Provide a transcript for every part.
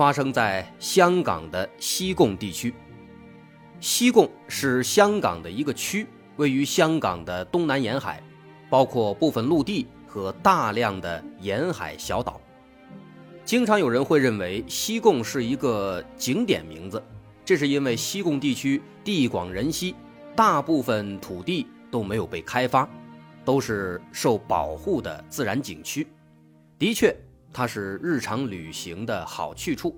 发生在香港的西贡地区。西贡是香港的一个区，位于香港的东南沿海，包括部分陆地和大量的沿海小岛。经常有人会认为西贡是一个景点名字，这是因为西贡地区地广人稀，大部分土地。都没有被开发，都是受保护的自然景区。的确，它是日常旅行的好去处，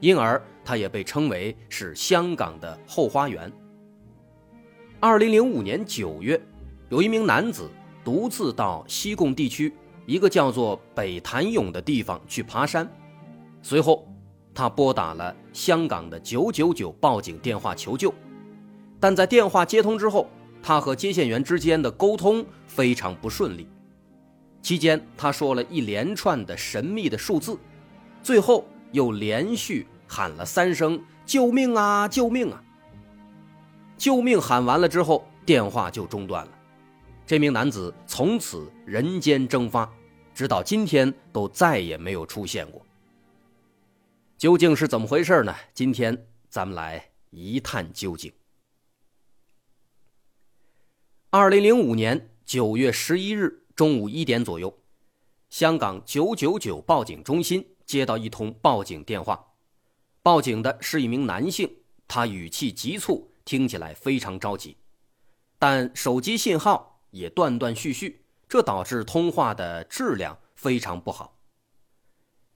因而它也被称为是香港的后花园。二零零五年九月，有一名男子独自到西贡地区一个叫做北潭涌的地方去爬山，随后他拨打了香港的九九九报警电话求救，但在电话接通之后。他和接线员之间的沟通非常不顺利，期间他说了一连串的神秘的数字，最后又连续喊了三声“救命啊，救命啊！”救命喊完了之后，电话就中断了。这名男子从此人间蒸发，直到今天都再也没有出现过。究竟是怎么回事呢？今天咱们来一探究竟。二零零五年九月十一日中午一点左右，香港九九九报警中心接到一通报警电话，报警的是一名男性，他语气急促，听起来非常着急，但手机信号也断断续续，这导致通话的质量非常不好。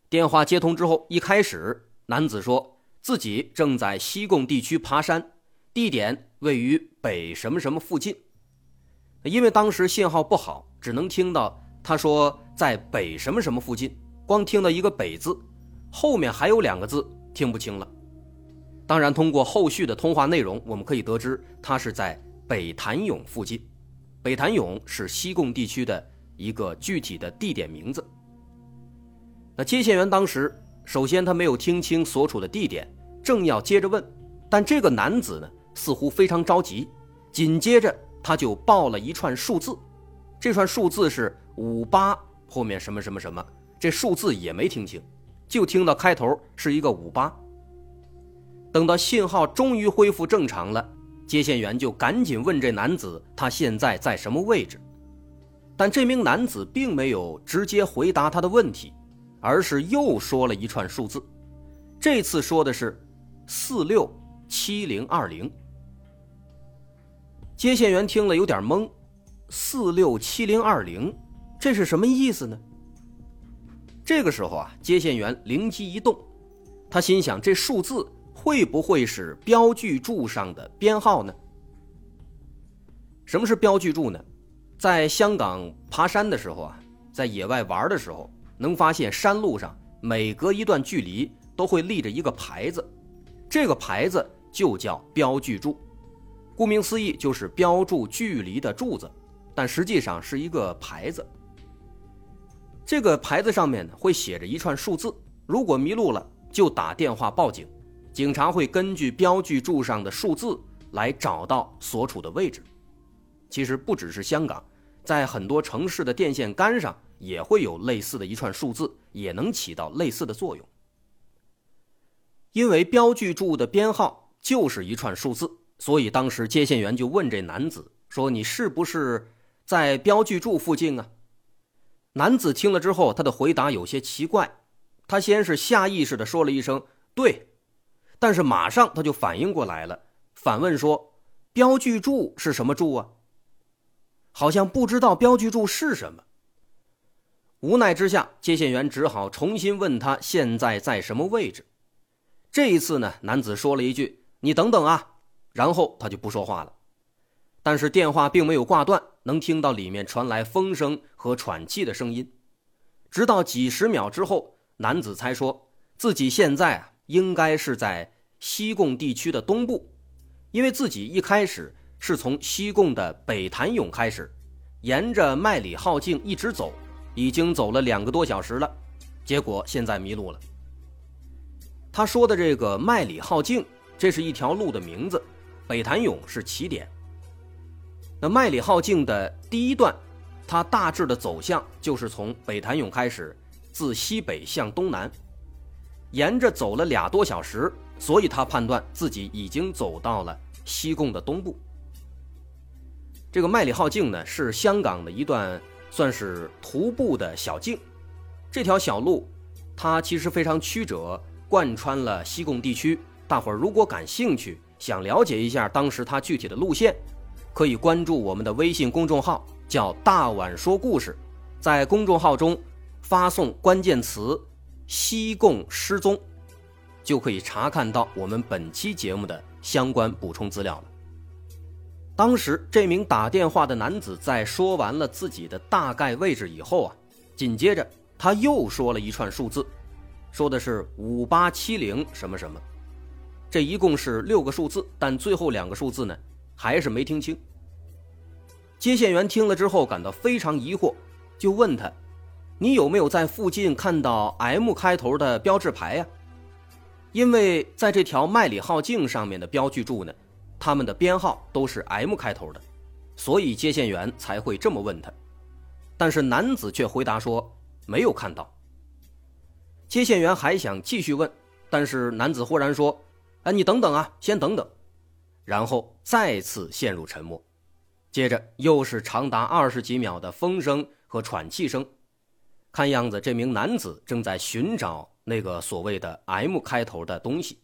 电话接通之后，一开始男子说自己正在西贡地区爬山，地点位于北什么什么附近。因为当时信号不好，只能听到他说在北什么什么附近，光听到一个“北”字，后面还有两个字听不清了。当然，通过后续的通话内容，我们可以得知他是在北潭涌附近。北潭涌是西贡地区的一个具体的地点名字。那接线员当时首先他没有听清所处的地点，正要接着问，但这个男子呢似乎非常着急，紧接着。他就报了一串数字，这串数字是五八后面什么什么什么，这数字也没听清，就听到开头是一个五八。等到信号终于恢复正常了，接线员就赶紧问这男子他现在在什么位置，但这名男子并没有直接回答他的问题，而是又说了一串数字，这次说的是四六七零二零。接线员听了有点懵，四六七零二零，这是什么意思呢？这个时候啊，接线员灵机一动，他心想：这数字会不会是标记柱上的编号呢？什么是标记柱呢？在香港爬山的时候啊，在野外玩的时候，能发现山路上每隔一段距离都会立着一个牌子，这个牌子就叫标记柱。顾名思义，就是标注距离的柱子，但实际上是一个牌子。这个牌子上面呢会写着一串数字，如果迷路了就打电话报警，警察会根据标记柱上的数字来找到所处的位置。其实不只是香港，在很多城市的电线杆上也会有类似的一串数字，也能起到类似的作用。因为标记柱的编号就是一串数字。所以当时接线员就问这男子说：“你是不是在标记柱附近啊？”男子听了之后，他的回答有些奇怪。他先是下意识的说了一声“对”，但是马上他就反应过来了，反问说：“标记柱是什么柱啊？”好像不知道标记柱是什么。无奈之下，接线员只好重新问他现在在什么位置。这一次呢，男子说了一句：“你等等啊。”然后他就不说话了，但是电话并没有挂断，能听到里面传来风声和喘气的声音。直到几十秒之后，男子才说自己现在啊应该是在西贡地区的东部，因为自己一开始是从西贡的北潭涌开始，沿着麦里浩径一直走，已经走了两个多小时了，结果现在迷路了。他说的这个麦里浩径，这是一条路的名字，北潭涌是起点。那麦里浩径的第一段，它大致的走向就是从北潭涌开始，自西北向东南，沿着走了俩多小时，所以他判断自己已经走到了西贡的东部。这个麦里浩径呢，是香港的一段算是徒步的小径，这条小路它其实非常曲折，贯穿了西贡地区。大伙儿如果感兴趣，想了解一下当时它具体的路线。可以关注我们的微信公众号，叫“大碗说故事”，在公众号中发送关键词“西贡失踪”，就可以查看到我们本期节目的相关补充资料了。当时这名打电话的男子在说完了自己的大概位置以后啊，紧接着他又说了一串数字，说的是五八七零什么什么，这一共是六个数字，但最后两个数字呢？还是没听清。接线员听了之后感到非常疑惑，就问他：“你有没有在附近看到 M 开头的标志牌呀？”因为在这条麦里号径上面的标记柱呢，他们的编号都是 M 开头的，所以接线员才会这么问他。但是男子却回答说没有看到。接线员还想继续问，但是男子忽然说：“哎，你等等啊，先等等。”然后再次陷入沉默，接着又是长达二十几秒的风声和喘气声，看样子这名男子正在寻找那个所谓的 M 开头的东西，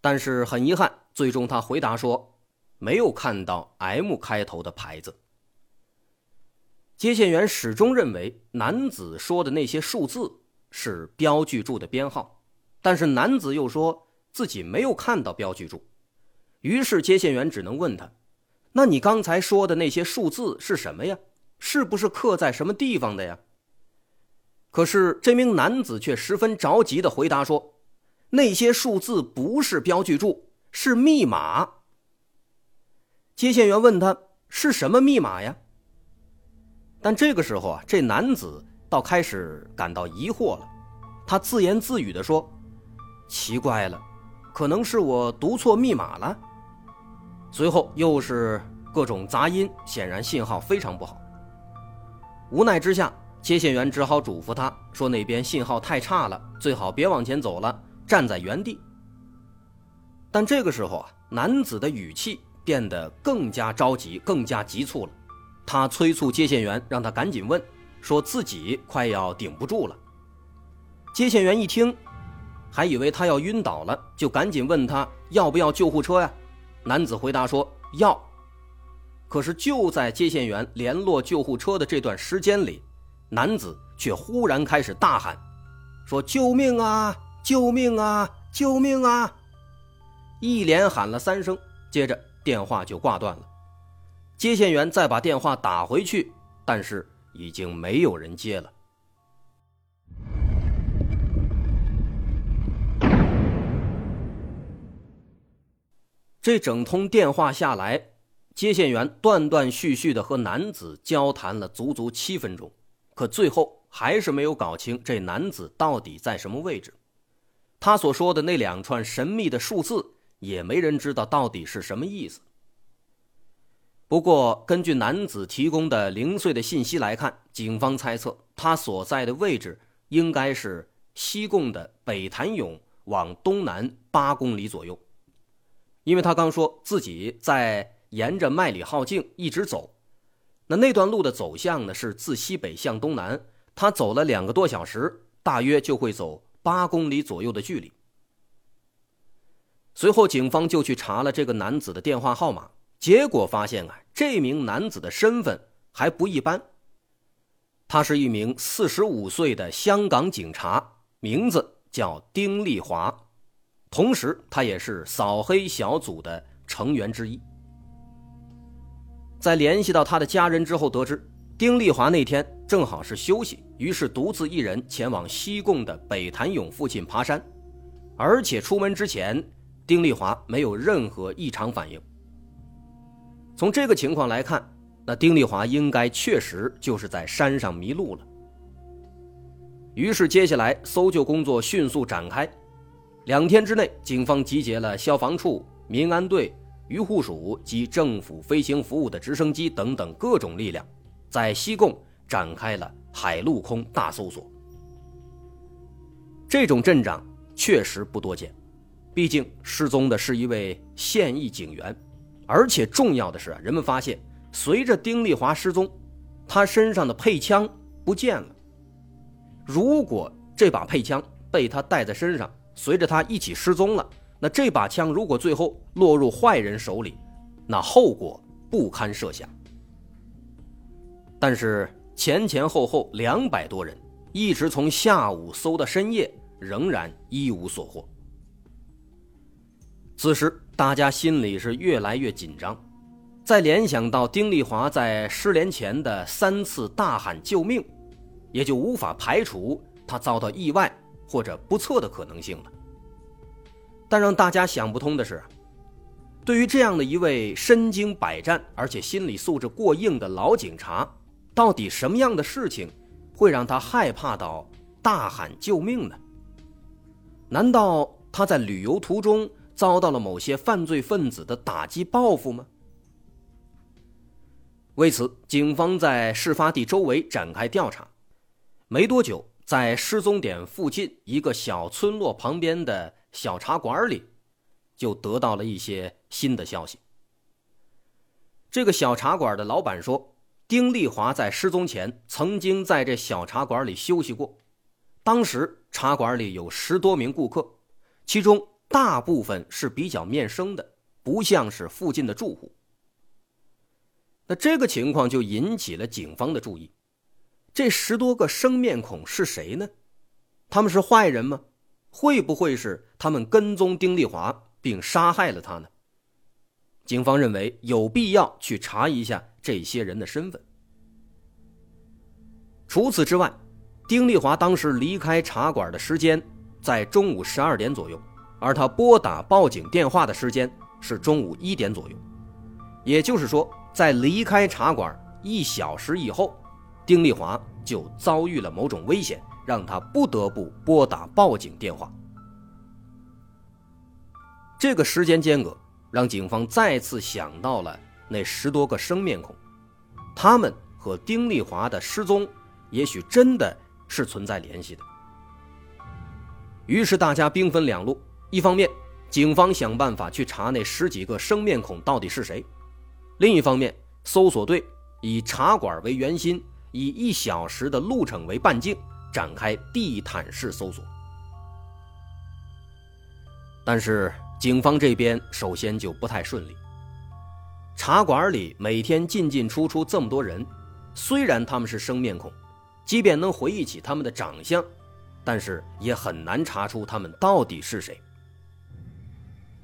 但是很遗憾，最终他回答说没有看到 M 开头的牌子。接线员始终认为男子说的那些数字是标记柱的编号，但是男子又说自己没有看到标记柱。于是接线员只能问他：“那你刚才说的那些数字是什么呀？是不是刻在什么地方的呀？”可是这名男子却十分着急的回答说：“那些数字不是标记柱，是密码。”接线员问他是什么密码呀？但这个时候啊，这男子倒开始感到疑惑了，他自言自语的说：“奇怪了，可能是我读错密码了。”随后又是各种杂音，显然信号非常不好。无奈之下，接线员只好嘱咐他说：“那边信号太差了，最好别往前走了，站在原地。”但这个时候啊，男子的语气变得更加着急，更加急促了。他催促接线员让他赶紧问，说自己快要顶不住了。接线员一听，还以为他要晕倒了，就赶紧问他要不要救护车呀？男子回答说：“要。”可是就在接线员联络救护车的这段时间里，男子却忽然开始大喊：“说救命啊！救命啊！救命啊！”一连喊了三声，接着电话就挂断了。接线员再把电话打回去，但是已经没有人接了。这整通电话下来，接线员断断续续的和男子交谈了足足七分钟，可最后还是没有搞清这男子到底在什么位置。他所说的那两串神秘的数字，也没人知道到底是什么意思。不过，根据男子提供的零碎的信息来看，警方猜测他所在的位置应该是西贡的北潭涌往东南八公里左右。因为他刚说自己在沿着麦里浩径一直走，那那段路的走向呢是自西北向东南，他走了两个多小时，大约就会走八公里左右的距离。随后，警方就去查了这个男子的电话号码，结果发现啊，这名男子的身份还不一般，他是一名四十五岁的香港警察，名字叫丁丽华。同时，他也是扫黑小组的成员之一。在联系到他的家人之后，得知丁丽华那天正好是休息，于是独自一人前往西贡的北潭涌附近爬山，而且出门之前，丁丽华没有任何异常反应。从这个情况来看，那丁丽华应该确实就是在山上迷路了。于是，接下来搜救工作迅速展开。两天之内，警方集结了消防处、民安队、渔护署及政府飞行服务的直升机等等各种力量，在西贡展开了海陆空大搜索。这种阵仗确实不多见，毕竟失踪的是一位现役警员，而且重要的是，人们发现随着丁丽华失踪，他身上的配枪不见了。如果这把配枪被他带在身上，随着他一起失踪了，那这把枪如果最后落入坏人手里，那后果不堪设想。但是前前后后两百多人，一直从下午搜到深夜，仍然一无所获。此时大家心里是越来越紧张，再联想到丁丽华在失联前的三次大喊救命。也就无法排除他遭到意外或者不测的可能性了。但让大家想不通的是，对于这样的一位身经百战而且心理素质过硬的老警察，到底什么样的事情会让他害怕到大喊救命呢？难道他在旅游途中遭到了某些犯罪分子的打击报复吗？为此，警方在事发地周围展开调查。没多久，在失踪点附近一个小村落旁边的小茶馆里，就得到了一些新的消息。这个小茶馆的老板说，丁丽华在失踪前曾经在这小茶馆里休息过。当时茶馆里有十多名顾客，其中大部分是比较面生的，不像是附近的住户。那这个情况就引起了警方的注意。这十多个生面孔是谁呢？他们是坏人吗？会不会是他们跟踪丁丽华并杀害了他呢？警方认为有必要去查一下这些人的身份。除此之外，丁丽华当时离开茶馆的时间在中午十二点左右，而他拨打报警电话的时间是中午一点左右，也就是说，在离开茶馆一小时以后。丁丽华就遭遇了某种危险，让他不得不拨打报警电话。这个时间间隔让警方再次想到了那十多个生面孔，他们和丁丽华的失踪也许真的是存在联系的。于是大家兵分两路：一方面，警方想办法去查那十几个生面孔到底是谁；另一方面，搜索队以茶馆为圆心。以一小时的路程为半径，展开地毯式搜索。但是警方这边首先就不太顺利。茶馆里每天进进出出这么多人，虽然他们是生面孔，即便能回忆起他们的长相，但是也很难查出他们到底是谁。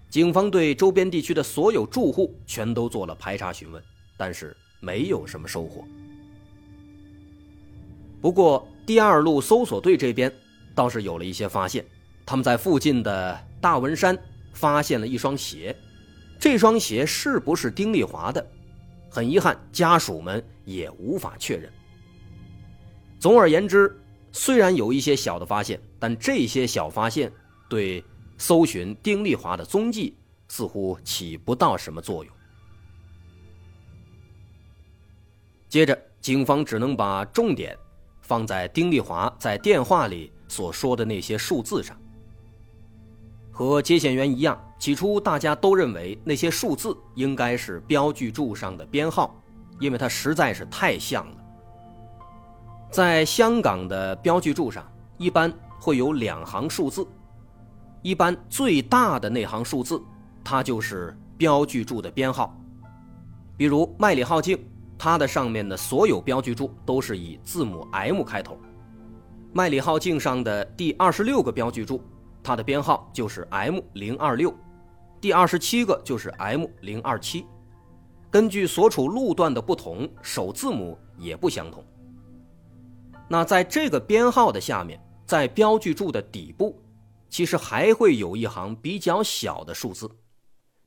警方对周边地区的所有住户全都做了排查询问，但是没有什么收获。不过，第二路搜索队这边倒是有了一些发现。他们在附近的大文山发现了一双鞋，这双鞋是不是丁丽华的？很遗憾，家属们也无法确认。总而言之，虽然有一些小的发现，但这些小发现对搜寻丁丽华的踪迹似乎起不到什么作用。接着，警方只能把重点。放在丁丽华在电话里所说的那些数字上，和接线员一样，起初大家都认为那些数字应该是标记柱上的编号，因为它实在是太像了。在香港的标记柱上，一般会有两行数字，一般最大的那行数字，它就是标记柱的编号，比如麦里浩径。它的上面的所有标记柱都是以字母 M 开头，麦里号径上的第二十六个标记柱，它的编号就是 M 零二六，第二十七个就是 M 零二七。根据所处路段的不同，首字母也不相同。那在这个编号的下面，在标记柱的底部，其实还会有一行比较小的数字，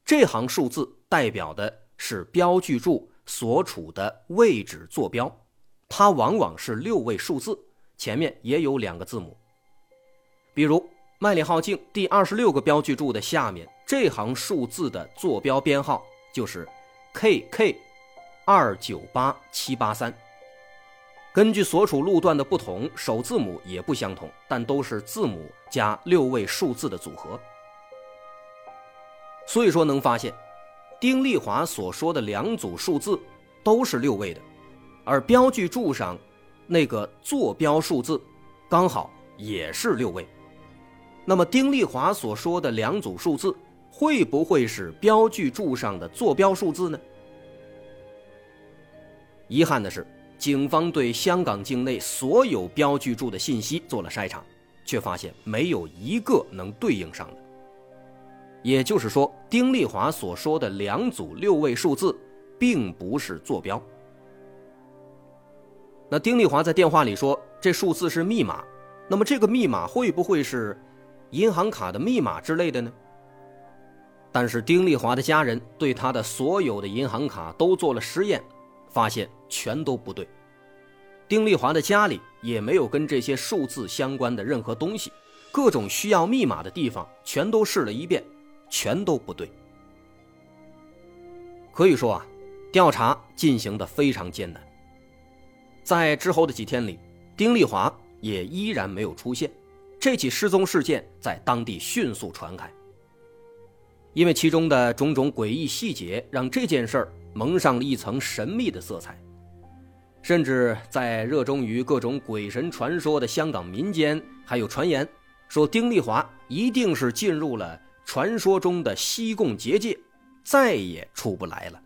这行数字代表的是标记柱所处的位置坐标，它往往是六位数字，前面也有两个字母。比如麦里号径第二十六个标记柱的下面这行数字的坐标编号就是 KK 二九八七八三。根据所处路段的不同，首字母也不相同，但都是字母加六位数字的组合。所以说，能发现丁丽华所说的两组数字都是六位的，而标记柱上那个坐标数字刚好也是六位。那么，丁丽华所说的两组数字会不会是标记柱上的坐标数字呢？遗憾的是。警方对香港境内所有标记柱的信息做了筛查，却发现没有一个能对应上的。也就是说，丁丽华所说的两组六位数字，并不是坐标。那丁丽华在电话里说这数字是密码，那么这个密码会不会是银行卡的密码之类的呢？但是丁丽华的家人对他的所有的银行卡都做了实验。发现全都不对，丁丽华的家里也没有跟这些数字相关的任何东西，各种需要密码的地方全都试了一遍，全都不对。可以说啊，调查进行的非常艰难。在之后的几天里，丁丽华也依然没有出现，这起失踪事件在当地迅速传开，因为其中的种种诡异细节，让这件事儿。蒙上了一层神秘的色彩，甚至在热衷于各种鬼神传说的香港民间，还有传言说丁丽华一定是进入了传说中的西贡结界，再也出不来了。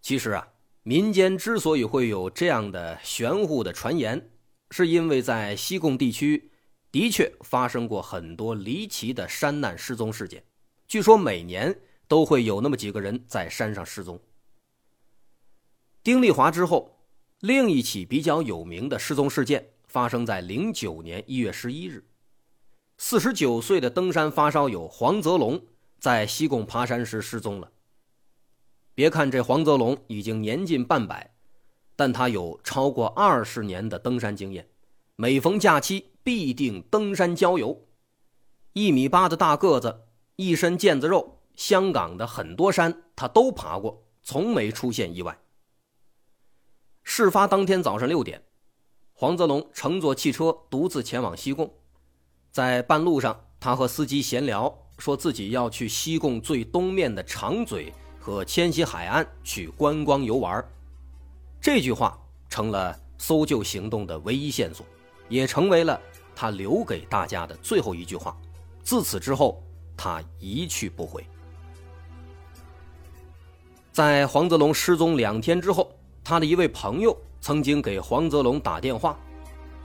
其实啊，民间之所以会有这样的玄乎的传言，是因为在西贡地区。的确发生过很多离奇的山难失踪事件，据说每年都会有那么几个人在山上失踪。丁丽华之后，另一起比较有名的失踪事件发生在零九年一月十一日，四十九岁的登山发烧友黄泽龙在西贡爬山时失踪了。别看这黄泽龙已经年近半百，但他有超过二十年的登山经验，每逢假期。必定登山郊游，一米八的大个子，一身腱子肉，香港的很多山他都爬过，从没出现意外。事发当天早上六点，黄泽龙乘坐汽车独自前往西贡，在半路上，他和司机闲聊，说自己要去西贡最东面的长嘴和千禧海岸去观光游玩。这句话成了搜救行动的唯一线索，也成为了。他留给大家的最后一句话，自此之后，他一去不回。在黄泽龙失踪两天之后，他的一位朋友曾经给黄泽龙打电话。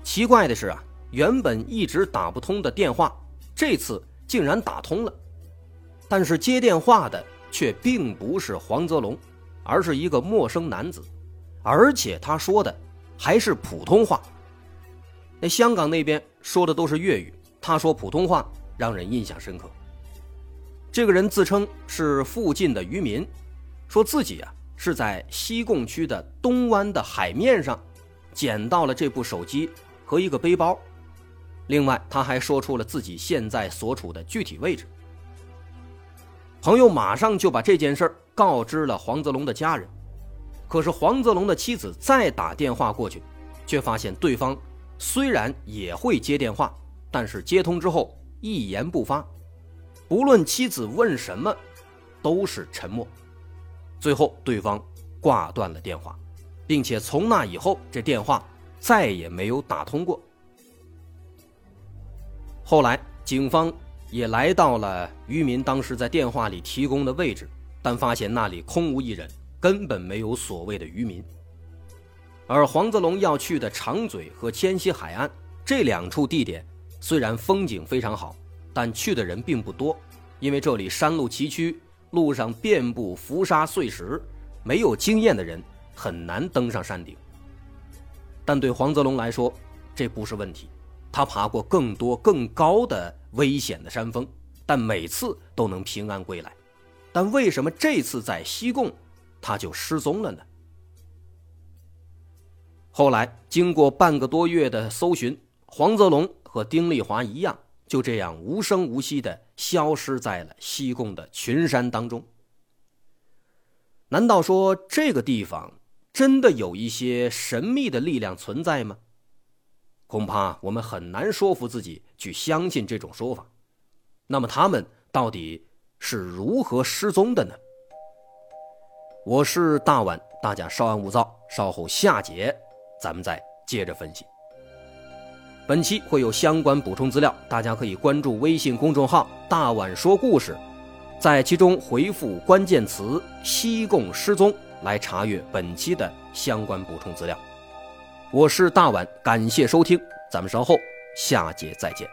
奇怪的是啊，原本一直打不通的电话，这次竟然打通了。但是接电话的却并不是黄泽龙，而是一个陌生男子，而且他说的还是普通话。那香港那边说的都是粤语，他说普通话，让人印象深刻。这个人自称是附近的渔民，说自己啊是在西贡区的东湾的海面上捡到了这部手机和一个背包。另外，他还说出了自己现在所处的具体位置。朋友马上就把这件事告知了黄泽龙的家人，可是黄泽龙的妻子再打电话过去，却发现对方。虽然也会接电话，但是接通之后一言不发，不论妻子问什么，都是沉默。最后对方挂断了电话，并且从那以后这电话再也没有打通过。后来警方也来到了渔民当时在电话里提供的位置，但发现那里空无一人，根本没有所谓的渔民。而黄泽龙要去的长嘴和千禧海岸这两处地点，虽然风景非常好，但去的人并不多，因为这里山路崎岖，路上遍布浮沙碎石，没有经验的人很难登上山顶。但对黄泽龙来说，这不是问题。他爬过更多更高的危险的山峰，但每次都能平安归来。但为什么这次在西贡，他就失踪了呢？后来经过半个多月的搜寻，黄泽龙和丁丽华一样，就这样无声无息的消失在了西贡的群山当中。难道说这个地方真的有一些神秘的力量存在吗？恐怕我们很难说服自己去相信这种说法。那么他们到底是如何失踪的呢？我是大碗，大家稍安勿躁，稍后下节咱们再接着分析。本期会有相关补充资料，大家可以关注微信公众号“大碗说故事”，在其中回复关键词“西贡失踪”来查阅本期的相关补充资料。我是大碗，感谢收听，咱们稍后下节再见。